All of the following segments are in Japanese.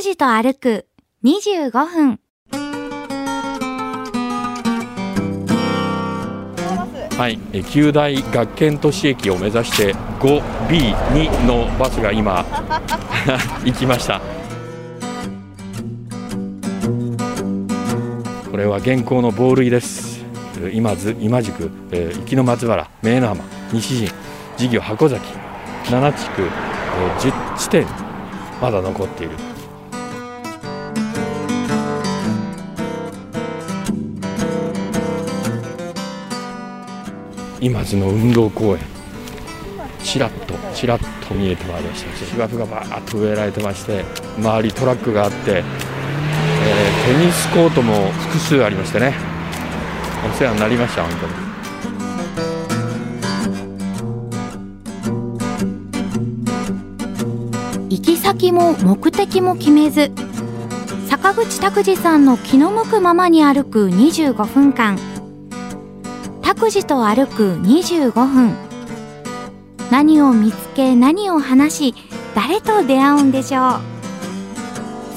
拓司と歩く25分。はい、え旧大学研都市駅を目指して 5B2 のバスが今 行きました。これは現行のボールイです。今津今宿、えー、生野松原明の浜西陣事業箱崎7地区、えー、10地点まだ残っている。今津の運動公園。ちらっとちらっと見えてまいりました。芝生がバーッと植えられてまして周りトラックがあって、えー、テニスコートも複数ありましてね。お世話になりました本当に。行き先も目的も決めず坂口拓司さんの気の向くままに歩く25分間。拓司と歩く25分。何を見つけ何を話し誰と出会うんでしょう。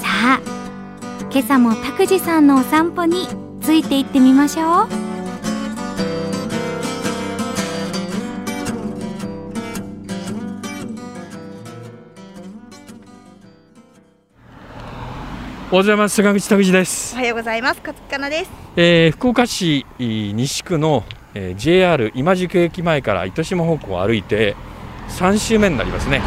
さあ今朝も拓司さんのお散歩についていってみましょう。おはようございます。菅口拓司です。おはようございます。勝木かなです、えー、福岡市西区の、えー、JR 今宿駅前から糸島方向を歩いて3周目になりますね。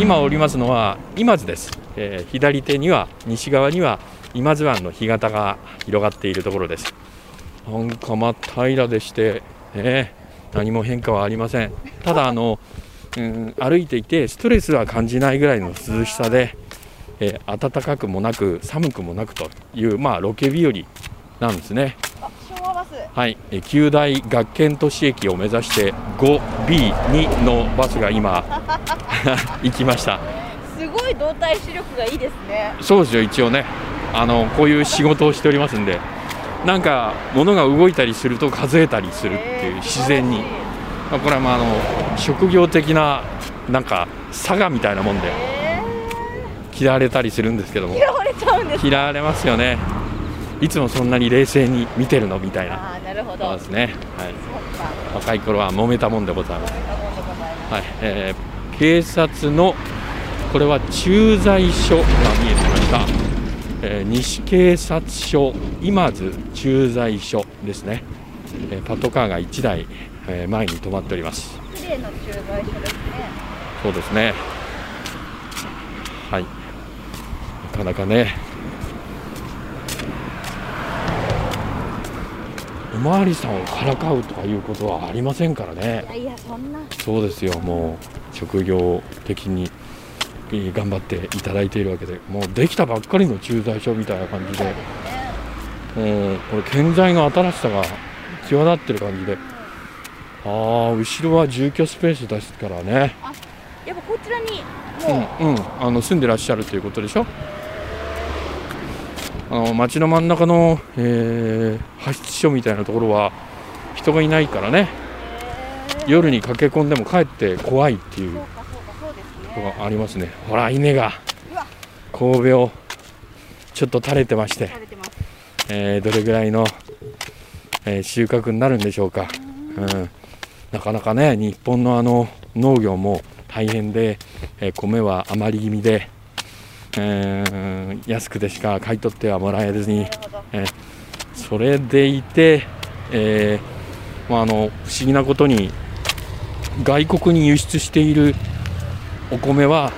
今おりますのは今津です、えー、左手には西側には今津湾の干潟が広がっているところです。なんか真っ平らでして、えー、何も変化はありません。ただあの、うん、歩いていてストレスは感じないぐらいの涼しさでえー、暖かくもなく寒くもなくという、まあ、ロケ日和なんですね。はい、え旧大学研都市駅を目指して 5B2 のバスが今 行きました。すごい動体視力がいいですね。そうですよ一応ね。あのこういう仕事をしておりますんで。なんか物が動いたりすると数えたりするっていう自然に、これはまああの職業的ななんか差がみたいなもんで。嫌われたりするんですけども。嫌われちゃうんです嫌われますよねいつもそんなに冷静に見てるの？みたいな。あなるほど。そうですね、はい、若い頃は揉めたもんでございます。はい。えー、警察のこれは駐在所が見えてました、えー、西警察署今津駐在所ですね、えー、パトカーが1台、えー、前に止まっております。綺麗な駐在所ですね。そうですね。はい。かなかねおまわりさんをからかうとかいうことはありませんからね。いやいやそんな。そうですよ。もう職業的に頑張っていただいているわけで。もうできたばっかりの駐在所みたいな感じで、もうこれ建材の新しさが際立ってる感じで。ああ後ろは住居スペースですからね。やっぱこちらにもう、うん、うん、あの住んでらっしゃるということでしょ？あの街の真ん中の、えー、派出所みたいなところは人がいないからね。夜に駆け込んでも帰って怖いっていうことがありますね。ほら稲が神戸をちょっと垂れてまして、えー、どれぐらいの、えー、収穫になるんでしょうか、うん、なかなかね日本のあの農業も大変で、えー、米は余り気味でえー、安くでしか買い取ってはもらえずに、えー、それでいて、えー、まあ、あの不思議なことに外国に輸出しているお米は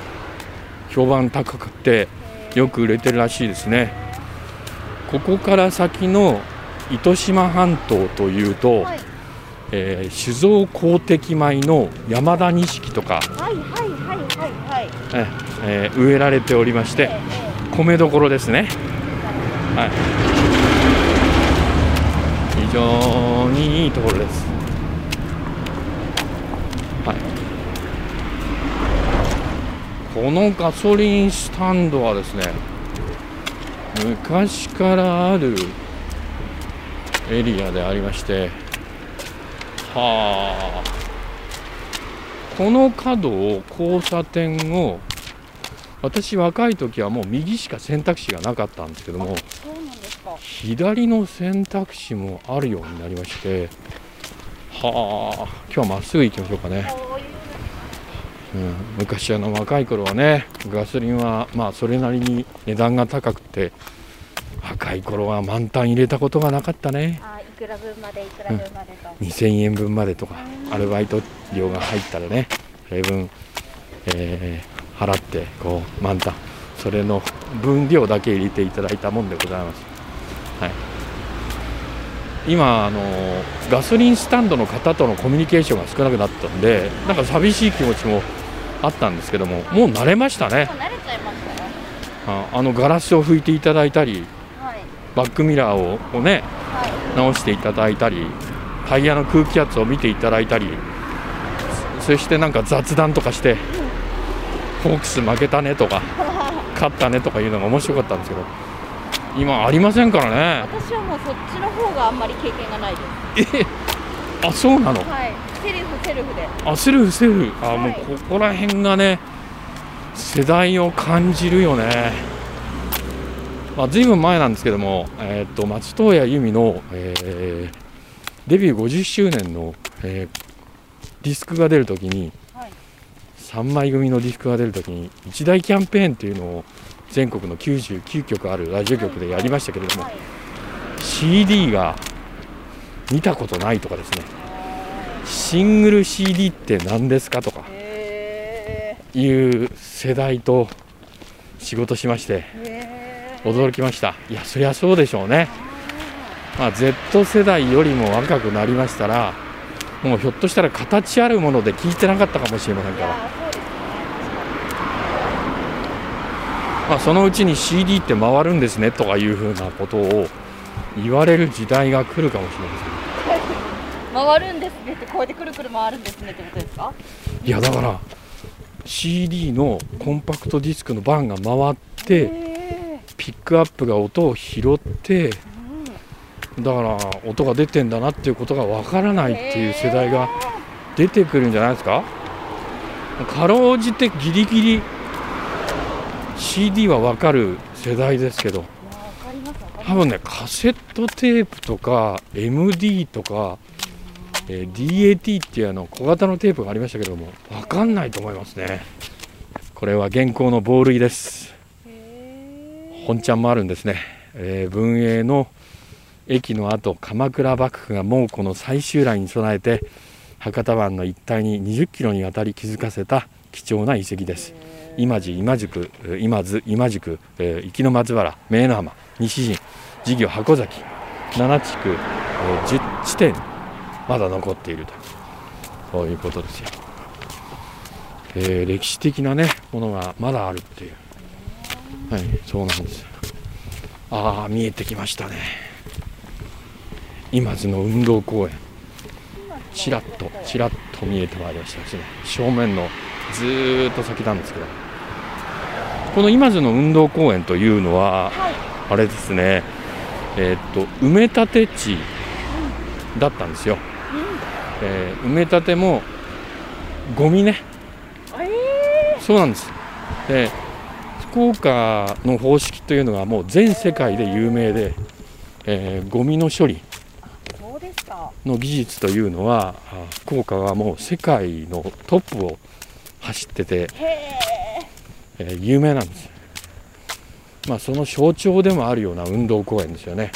評判高くてよく売れてるらしいですね。ここから先の糸島半島というと、はい、えー、酒造公的米の山田錦とか、はいはいはいはいえー、植えられておりまして米どころですね、はい、非常にいいところです、はい、このガソリンスタンドはですね昔からあるエリアでありましてはあ。この角を交差点を私若い時はもう右しか選択肢がなかったんですけども左の選択肢もあるようになりましてはあ今日はまっすぐ行きましょうかね、うん、昔あの若い頃はねガソリンはまあそれなりに値段が高くて若い頃は満タン入れたことがなかったね。あいくら分までいくら分までと、2000円分までとかアルバイト料が入ったらねそれ分、えー払ってこう満タン。それの分量だけ入れていただいたもんでございます、はい、今あのガソリンスタンドの方とのコミュニケーションが少なくなったんでなんか寂しい気持ちもあったんですけどももう慣れましたね。もう慣れちゃいましたよ。ああのガラスを拭いていただいたりはい。バックミラーをこうねはい。直していただいたりタイヤの空気圧を見ていただいたりそそしてなんか雑談とかしてホークス負けたねとか 勝ったねとかいうのが面白かったんですけど今ありませんからね。私はもうそっちの方があんまり経験がないです。えあそうなの？はい。セルフセルフで。あセルフセルフ。あ、はい。もうここら辺がね世代を感じるよね。まあ、ずいぶん前なんですけども、えー、と松任谷由実の、えーデビュー50周年の、えーディスクが出るときにはい3枚組のディスクが出るときに一大キャンペーンっていうのを全国の99局あるラジオ局でやりましたけれども、はい CD が見たことないとかですね。シングル CD って何ですかとかへいう世代と仕事しまして驚きました。いやそりゃそうでしょうね、まあ、Z 世代よりも若くなりましたらもうひょっとしたら形あるもので聞いてなかったかもしれませんいから、やーそうですねまあ、そのうちに CD って回るんですねとかいうふうなことを言われる時代が来るかもしれません。回るんですねってこうやってくるくる回るんですねってことですか？いやだから CD のコンパクトディスクのバンが回ってへピックアップが音を拾ってーだから音が出てんだなっていうことがわからないっていう世代が出てくるんじゃないですか？かろうじてギリギリ CD はわかる世代ですけど多分ねカセットテープとか MD とか、えー DAT っていうあの小型のテープがありましたけどもわかんないと思いますね。これは現行のボールイです。へ本ちゃんもあるんですね、えー文永の駅の後鎌倉幕府が猛虎の最終来に備えて博多湾の一帯に20キロにわたり築かせた貴重な遺跡です今治今宿えー今津今宿、えー、壱岐の松原明の浜西陣事業箱崎7地区、えー10地点まだ残っていると。いうことですよ、えー歴史的なねものがまだあるっていう。はいそうなんですああ見えてきましたね。今津の運動公園。ちらっとちらっと見えてまいりましたですね。正面のずーっと先なんですけど。この今津の運動公園というのははい。あれですね。えーっと埋め立て地だったんですよ、えー埋め立てもゴミね。えそうなんです。で福岡の方式というのがもう全世界で有名で、えーゴミの処理の技術というのはあ福岡はもう世界のトップを走ってて、へええー有名なんです、まあ、その象徴でもあるような運動公園ですよね。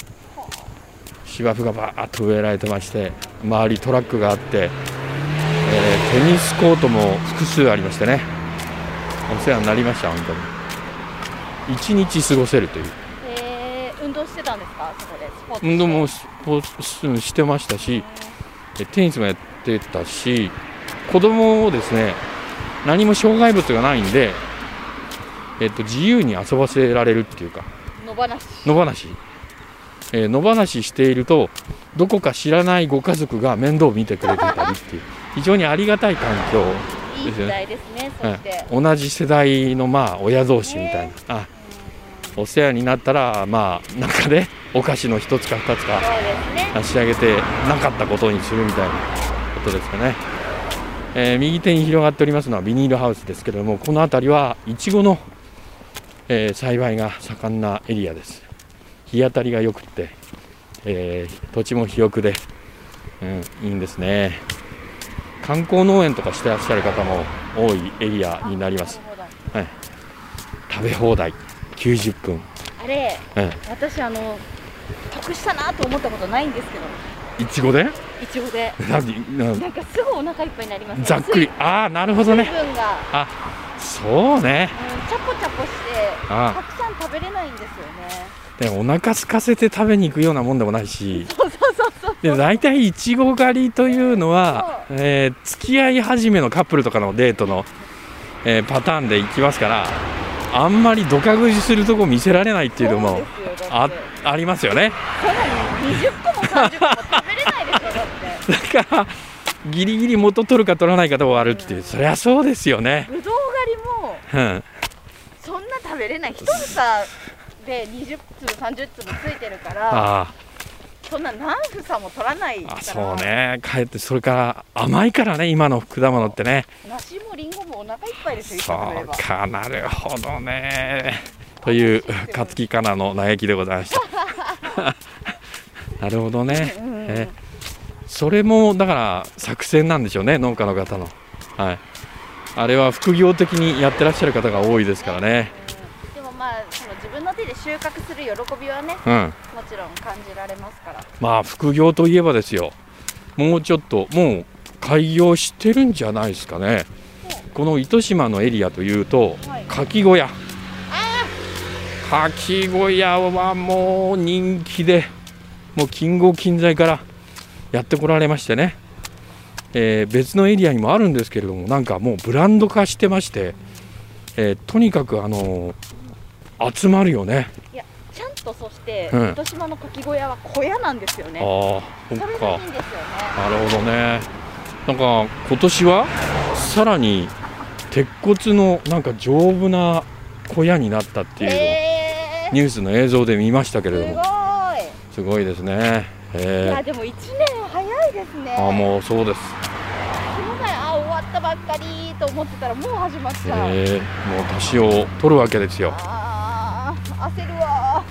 芝生がバーッと植えられてまして周りトラックがあって、えーテニスコートも複数ありましてね。お世話になりました本当に。一日過ごせるという。えー、運動してたんですか？そこでスポーツ。運動もスポーツしてましたしえテニスもやってたし子供をですね何も障害物がないんで、えっと、自由に遊ばせられるっていうか野放し。野放し、えー野放ししているとどこか知らないご家族が面倒を見てくれていたりっていう 非常にありがたい環境、ですね。そして、はい同じ世代のまあ親同士みたいな。あお世話になったらまあなんかねお菓子の一つか二つか差し上げてなかったことにするみたいなことですかね、えー右手に広がっておりますのはビニールハウスですけれどもこの辺りはいちごのえー栽培が盛んなエリアです。日当たりが良くって、えー土地も肥沃で、うん、いいんですね。観光農園とかしてらっしゃる方も多いエリアになります。なるほど。食べ放題90分、あれうん、私あの得したなと思ったことないんですけどいちごで？いちごで。何？ななんかすぐお腹いっぱいになりますね。ざっくり。ああなるほど水ね分が、あそうね。うん、チャポチャポしてあたくさん食べれないんですよね。でもお腹空かせて食べに行くようなもんでもないし。そうそうそうそう。で大体いちご狩りというのは、えー付き合い始めのカップルとかのデートの、えーパターンで行きますからあんまりドカ食いするとこ見せられないっていうのもあありますよね。そんなに20個も30個も食べれないでしょだって。だからギリギリ元取るか取らないかとこあるっていうそりゃそうですよね、ぶどう狩りもうん、そんな食べれない。一房で20粒30粒ついてるからあそんな何房も取らないあそうね。かえってそれから甘いからね今の果物ってね。梨もリンゴもお腹いっぱいですよそうかなるほどね。という勝木かなの嘆きでございましたなるほどね、うんえそれもだから作戦なんでしょうね農家の方の。はい。あれは副業的にやってらっしゃる方が多いですからね。でもまあその自分の手で収穫する喜びはねうん。もちろん感じられますから。まあ副業といえばですよ。もうちょっともう開業してるんじゃないですかね。この糸島のエリアというとはい。かき小屋。かき小屋はもう人気でもう近郷近在からやってこられましてね、えー別のエリアにもあるんですけれどもなんかもうブランド化してまして、えーとにかくあのー集まるよね。ちゃんとそしてうん。糸島のかき小屋は小屋なんですよね。ああそっか。なるほどね。なんか今年はさらに鉄骨のなんか丈夫な小屋になったっていうニュースの映像で見ましたけれども。すごいすごいですね。いえやでも1年早いですねー、あもうそうです。この前あ終わったばっかりと思ってたらもう始まっちゃう、えー、もう年を取るわけですよ。あー焦るわ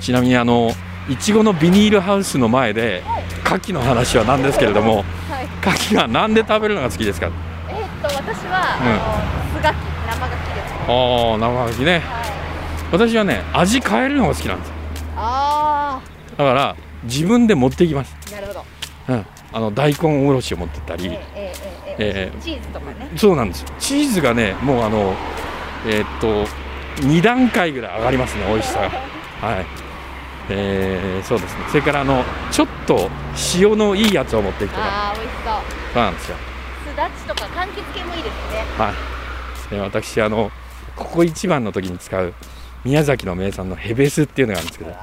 ちなみにあのいちごのビニールハウスの前で牡蠣の話はなんですけれども、はい牡蠣がなんで食べるのが好きですか？えーっと私は、あの酢ガキ生ガキですああ生牡蠣ね。はい私はね味変えるのが好きなんです。あだから自分で持っていきます。ーなるほどうん。あの大根おろしを持ってったり、えー、えー、えー、えチーズとかねそうなんですよ。チーズがねもうあのえーっと2段階ぐらい上がりますね美味しさが。はい。えー、そうですね。それからあのちょっと塩のいいやつを持っていくとか、あー美味しそうそうなんですよ。すだちとか柑橘系もいいですねはい。で私あのここ一番の時に使う宮崎の名産のヘベスっていうのがあるんですけど、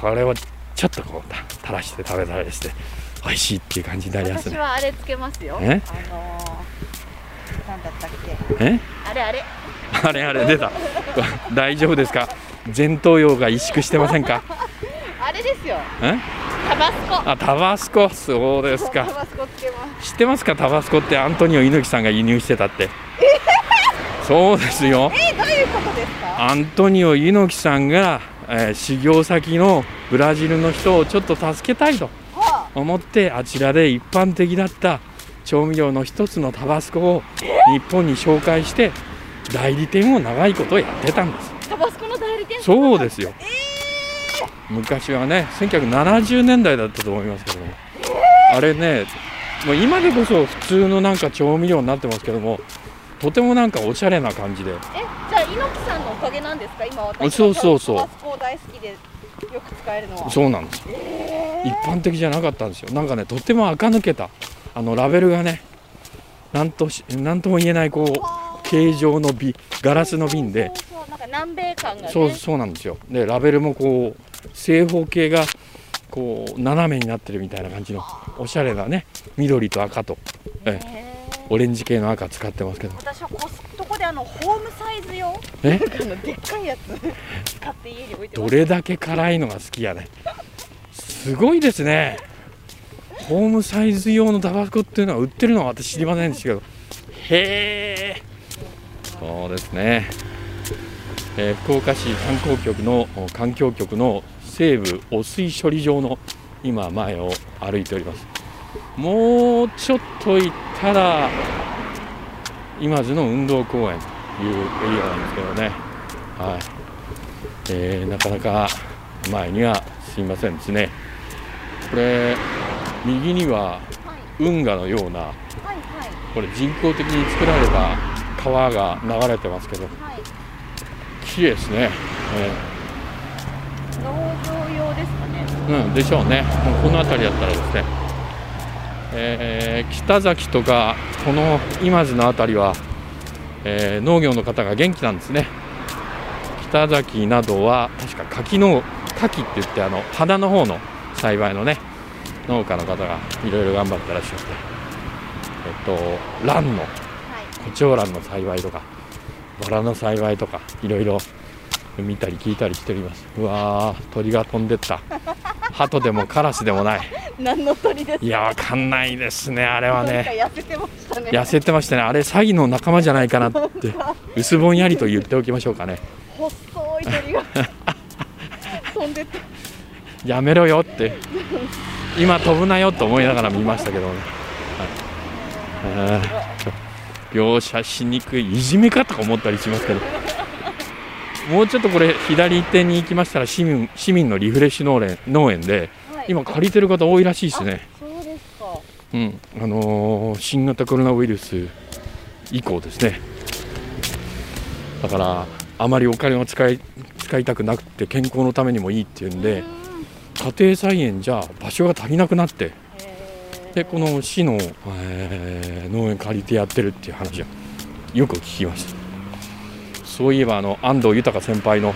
これをちょっとこうた垂らして食べたりして美味しいっていう感じになります私ね。はあれつけますよあのえー、なんだったっけ？え？あれあれあれあれ出た。大丈夫ですか？前頭葉が萎縮してませんか？あれですよえ？タバスコあタバスコ？そうですタか。バスコつけます知ってますか？タバスコってアントニオ猪木さんが輸入してたって。そうですよ。え？どういうことですか？アントニオ猪木さんが、えー修行先のブラジルの人をちょっと助けたいとは思ってあちらで一般的だった調味料の一つのタバスコを日本に紹介して代理店を長いことやってたんです。あタバスコの代理店？そうですよ。昔はね1970年代だったと思いますけども。あれねもう今でこそ普通のなんか調味料になってますけどもとてもなんかおしゃれな感じで。えじゃあ猪木さんのおかげなんですか？今私そうそうそう。タバスコ大好きでよく使えるのは。そうなんです一般的じゃなかったんですよ。なんかねとっても垢抜けた。あのラベルがねなんとしなんとも言えないこう形状の瓶ガラスの瓶で。そうそうそうなんか南米感がね。そうそうなんですよ。でラベルもこう正方形がこう斜めになってるみたいな感じのおしゃれなね緑と赤と。え。へーオレンジ系の赤使ってますけど。私はコストコであのホームサイズ用？え？あのでっかいやつ。買って家に置いてどれだけ辛いのが好きやねすごいですね。ホームサイズ用のタバスコっていうのは売ってるのは私知りませんでしたけど。へえそうですね。えー福岡市観光局のお環境局の西部汚水処理場の今前を歩いておりますもうちょっと行ったら今津の運動公園というエリアなんですけどね。はい、えーなかなか前にはすいませんですね。これ右にははい。運河のようなこれ人工的に作られた川が流れてますけどはい。綺麗ですね、農業用ですかね。えーうんでしょうね。この辺りだったらですね、えー北崎とかこの今津の辺りは、えー農業の方が元気なんですね。北崎などは確か柿の柿って言ってあの花の方の栽培のね農家の方がいろいろ頑張ってらっしゃって。えっと蘭のはい。コチョウランの栽培とかバラの栽培とかいろいろ見たり聞いたりしております。うわー鳥が飛んでった鳩でもカラスでもない。何の鳥ですか？いやわかんないですねあれはね。痩せてましたね。痩せてましたね。あれ詐欺の仲間じゃないかなって 薄ぼんやりと言っておきましょうかね。細い鳥が。飛んでって。やめろよって。今飛ぶなよと思いながら見ましたけどね、はい。描写しにくいいじめかとか思ったりしますけどもうちょっとこれ左手に行きましたら市民市民のリフレッシュ農園農園ではい。今借りてる方多いらしいですね、そうですか。うん。あのー新型コロナウイルス以降ですね。だからあまりお金を使い使いたくなくて健康のためにもいいっていうんで家庭菜園じゃ場所が足りなくなってでこの市の、えー農園借りてやってるっていう話はよく聞きますそういえばあの安藤豊先輩の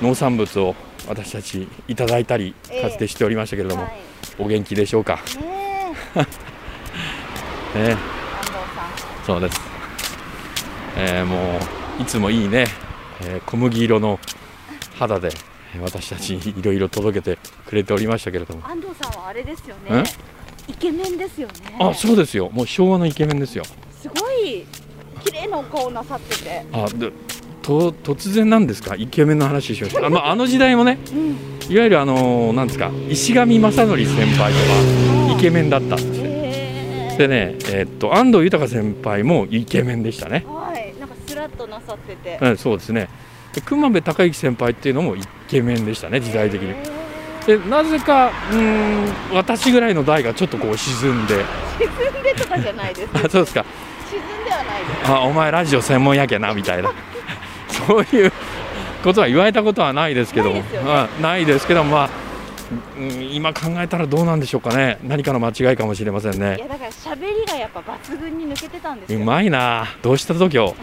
農産物を私たちいただいたりええかつてしておりましたけれども、はいお元気でしょうか、ねえ。ね、そうです、えーもういつもいいね、えー小麦色の肌でえー私たちにいろいろ届けてくれておりましたけれども。安藤さんはあれですよえねイケメンですよね。あそうですよ。もう昭和のイケメンですよ。すごい綺麗なお顔なさってて。あでと突然なんですか？イケメンの話しましたあ,、まあ、あの時代もね。うん。いわゆるあのなんですか？石上正則先輩とかイケメンだったんですよえー。でねえーっと安藤豊先輩もイケメンでしたね。はい。なんかスラッとなさってて。うんそうですね。で熊部孝之先輩っていうのもイケメンでしたね時代的に。えでなぜかうーん私ぐらいの代がちょっとこう沈んで。ー沈んでとかじゃないです あそうですか沈んではないです。あお前ラジオ専門やけなみたいな。そういうことは言われたことはないですけども。ないですよね。あないですけどまあうん今考えたらどうなんでしょうかね。何かの間違いかもしれませんいねやだから喋りがやっぱ抜群に抜けてたんですよ。うまいな。どうした度胸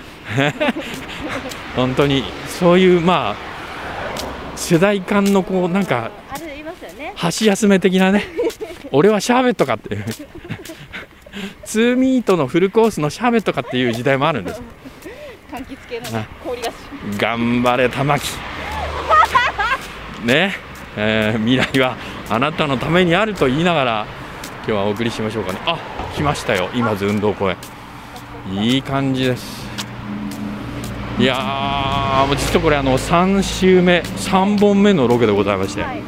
本当に。そういうまあ世代間のこうなんか箸休め的なね。俺はシャーベットかっていうツーミートのフルコースのシャーベットかっていう時代もあるんです。柑橘系のね氷菓子。頑張れ玉木。ね、えー未来はあなたのためにあると言いながら今日はお送りしましょうかね。あ来ましたよ。今津運動公園。いい感じです。いやーもう実はこれあの3週目3本目のロケでございまして、はい。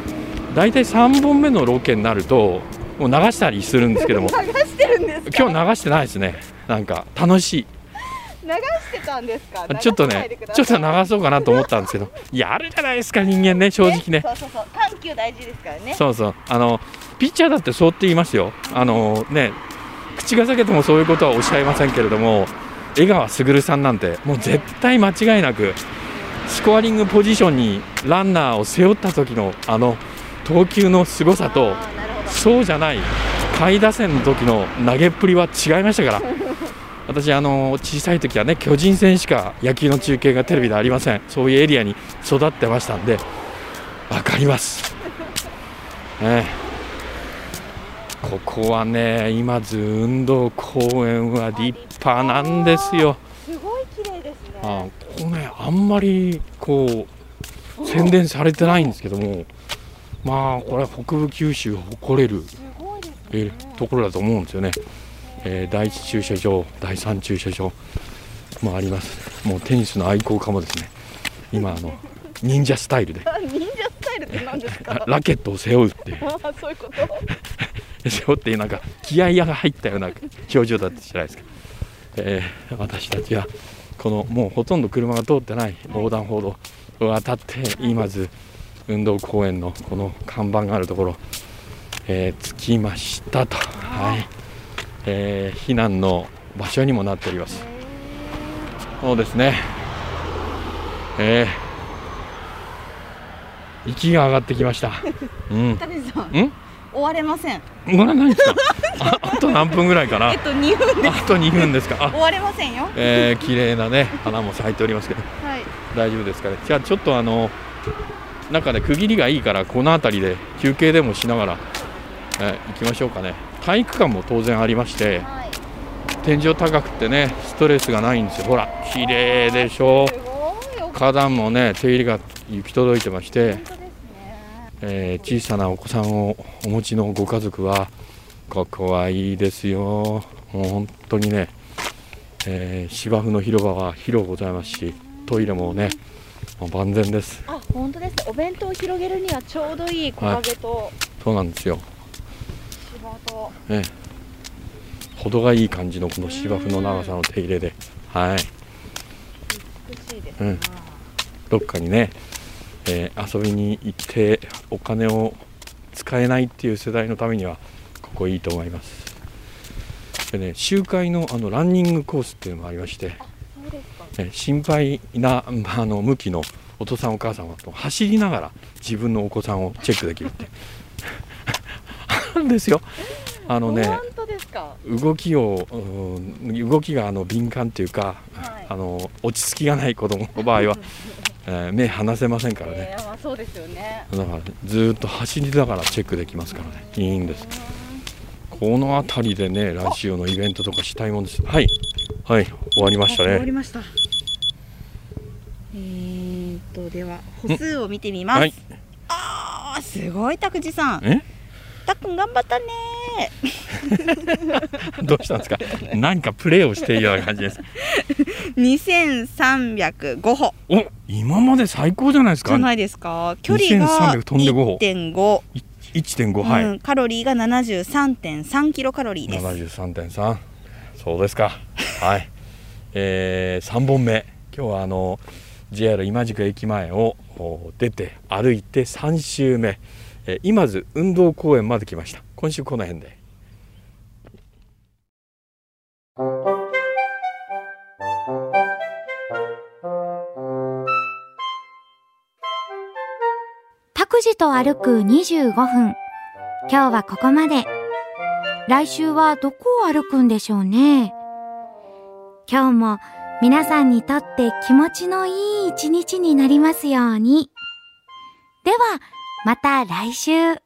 大体3本目のロケになるともう流したりするんですけども。流してるんですか？今日流してないですね。なんか楽しい。流してたんですか？ちょっとねちょっと流そうかなと思ったんですけど。やるじゃないですか人間ね正直ね。そうそうそう。緩急大事ですからね。そうそう。あのピッチャーだってそうって言いますよ。あのね口が裂けてもそういうことはおっしゃいませんけれども江川卓さんなんてもう絶対間違いなくスコアリングポジションにランナーを背負った時のあの投球の凄さとそうじゃない。下位打線の時の投げっぷりは違いましたから。私あの小さい時はね巨人戦しか野球の中継がテレビでありません。そういうエリアに育ってましたんで。分かります、ねえ。ここはね今津運動公園は立派なんですよ。すごい綺麗ですね。あここねあんまりこう宣伝されてないんですけどもまあこれは北部九州を誇れるえーところだと思うんですよね、えー第一駐車場第三駐車場もあります。もうテニスの愛好家もですね。今あの忍者スタイルで。忍者スタイルって何ですか？ラケットを背負うっていう。そういうこと？背負ってなんか気合が入ったような表情だったじゃないですか、えー私たちはこのもうほとんど車が通ってない横断歩道を渡って今津運動公園のこの看板があるところ、えー着きましたと、はい。えー避難の場所にもなっております。そうですね。えー息が上がってきました。うん。田口さんん？終われません。終わらないんですか？あ あと何分ぐらいかな？えっと2分であと2分ですか？あ。終われませんよ。えー、綺麗なね花も咲いておりますけど。はい。大丈夫ですかね？じゃあちょっとあの中で区切りがいいからこの辺りで休憩でもしながら、えー行きましょうかね。体育館も当然ありましてはい天井高くてねストレスがないんですよ。ほら綺麗でしょ？花壇もね手入れが行き届いてましてね。えー小さなお子さんをお持ちのご家族はここはいいですよ。もう本当にね、えー芝生の広場は広くございますしトイレもねもう万全です。あ本当ですね。お弁当を広げるにはちょうどいい木陰と。そうなんですよ、芝とね、程がいい感じのこの芝生の長さの手入れで。はい。美しいですうん。どっかにね、えー遊びに行ってお金を使えないっていう世代のためにはここいいと思います。でね周回のあのランニングコースっていうのもありまして、えー心配な、まあ、あの向きのお父さんお母さんはと走りながら自分のお子さんをチェックできるって。あるんですよ。あのね動きを、うん動きがあの敏感っていうか、はい。あの落ち着きがない子供の場合は、えー目離せませんからね。えーまあそうですよね。だからずーっと走りながらチェックできますからね。いいんです。この辺りでね来週のイベントとかしたいもんです。はい。はい終わりましたね。終わりましたえーっとでは歩数を見てみます、はい。あーすごい拓司さん。え？たっくん頑張ったね。どうしたんですか？何かプレーをしているような感じです。2305歩。お今まで最高じゃないですか？じゃないですか。距離が2300飛んで5歩。1.5、1.5はい、うん、カロリーが73.3キロカロリーです。73.3そうですか。はい。えー、3本目。今日はあの JR 今宿駅前を出て歩いて3周目、えー今津運動公園まで来ました今週この辺で拓司と歩く25分。今日はここまで。来週はどこを歩くんでしょうね。今日も皆さんにとって気持ちのいい一日になりますように。では、また来週。